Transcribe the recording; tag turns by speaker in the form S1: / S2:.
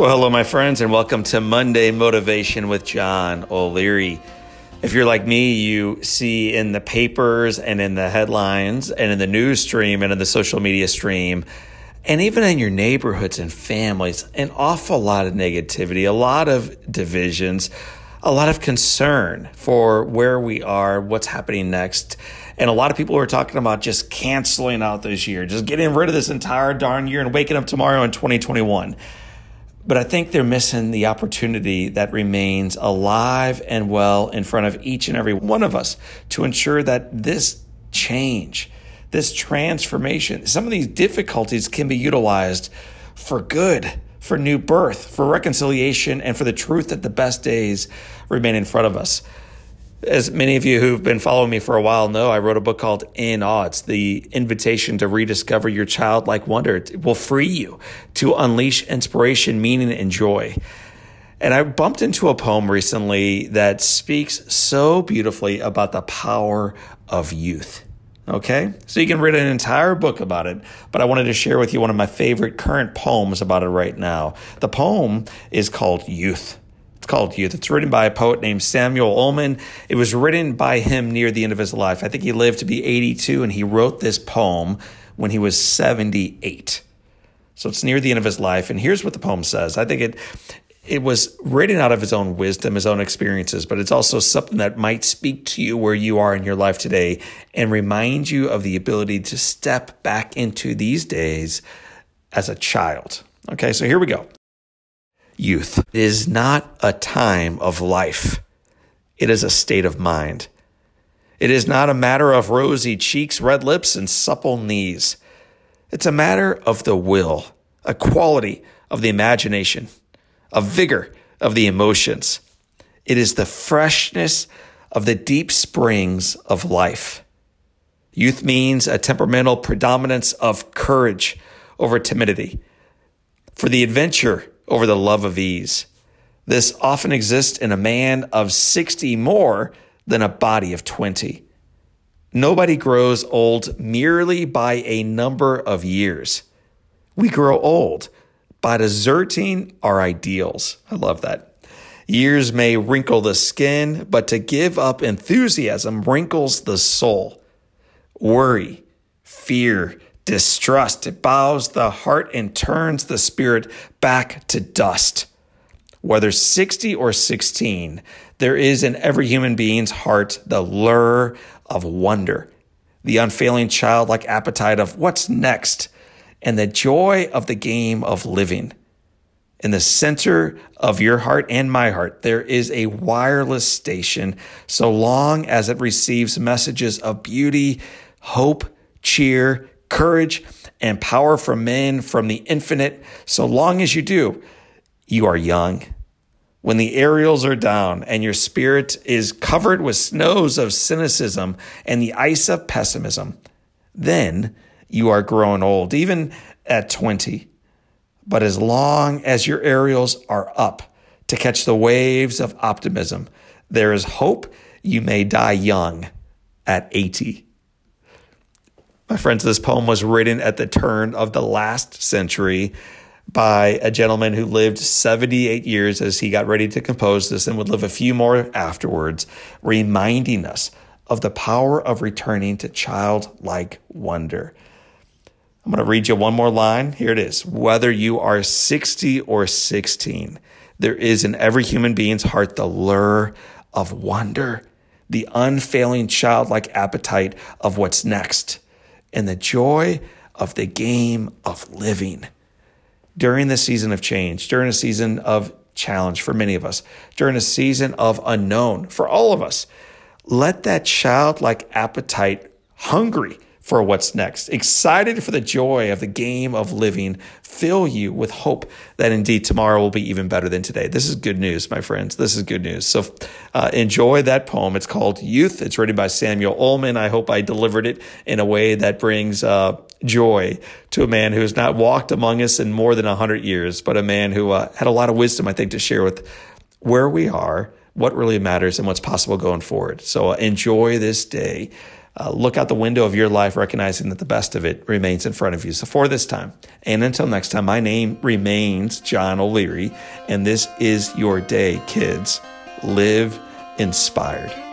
S1: Well, hello, my friends, and welcome to Monday Motivation with John O'Leary. If you're like me, you see in the papers and in the headlines and in the news stream and in the social media stream, and even in your neighborhoods and families, an awful lot of negativity, a lot of divisions, a lot of concern for where we are, what's happening next. And a lot of people are talking about just canceling out this year, just getting rid of this entire darn year and waking up tomorrow in 2021. But I think they're missing the opportunity that remains alive and well in front of each and every one of us to ensure that this change, this transformation, some of these difficulties can be utilized for good, for new birth, for reconciliation, and for the truth that the best days remain in front of us as many of you who've been following me for a while know, I wrote a book called In. It's the invitation to rediscover your childlike wonder. It will free you to unleash inspiration, meaning, and joy. And I bumped into a poem recently that speaks so beautifully about the power of youth. Okay? So you can read an entire book about it, but I wanted to share with you one of my favorite current poems about it right now. The poem is called Youth called Youth. It's written by a poet named Samuel Ullman. It was written by him near the end of his life. I think he lived to be 82, and he wrote this poem when he was 78. So it's near the end of his life. And here's what the poem says. I think it it was written out of his own wisdom, his own experiences, but it's also something that might speak to you where you are in your life today and remind you of the ability to step back into these days as a child. Okay, so here we go youth. It is not a time of life. It is a state of mind. It is not a matter of rosy cheeks, red lips, and supple knees. It's a matter of the will, a quality of the imagination, a vigor of the emotions. It is the freshness of the deep springs of life. Youth means a temperamental predominance of courage over timidity, for the adventure over the love of ease. This often exists in a man of 60 more than a body of 20. Nobody grows old merely by a number of years. We grow old by deserting our ideals. I love that. Years may wrinkle the skin, but to give up enthusiasm wrinkles the soul. Worry, fear, distrust. It bows the heart and turns the spirit back to dust. Whether 60 or 16, there is in every human being's heart the lure of wonder, the unfailing childlike appetite of what's next, and the joy of the game of living. In the center of your heart and my heart, there is a wireless station so long as it receives messages of beauty, hope, cheer, courage and power from men from the infinite. So long as you do, you are young. When the aerials are down and your spirit is covered with snows of cynicism and the ice of pessimism, then you are growing old, even at 20. But as long as your aerials are up to catch the waves of optimism, there is hope you may die young at 80. My friends, this poem was written at the turn of the last century by a gentleman who lived 78 years as he got ready to compose this and would live a few more afterwards, reminding us of the power of returning to childlike wonder. I'm going to read you one more line. Here it is. Whether you are 60 or 16, there is in every human being's heart the lure of wonder, the unfailing childlike appetite of what's next and the joy of the game of living during the season of change, during a season of challenge for many of us, during a season of unknown for all of us. Let that childlike appetite, hungry for what's next, excited for the joy of the game of living, fill you with hope that indeed tomorrow will be even better than today. This is good news, my friends. This is good news. So uh, enjoy that poem. It's called Youth. It's written by Samuel Ullman. I hope I delivered it in a way that brings uh, joy to a man who has not walked among us in more than 100 years, but a man who uh, had a lot of wisdom, I think, to share with where we are, what really matters, and what's possible going forward. So uh, enjoy this day uh, look out the window of your life, recognizing that the best of it remains in front of you. So, for this time, and until next time, my name remains John O'Leary, and this is your day, kids. Live inspired.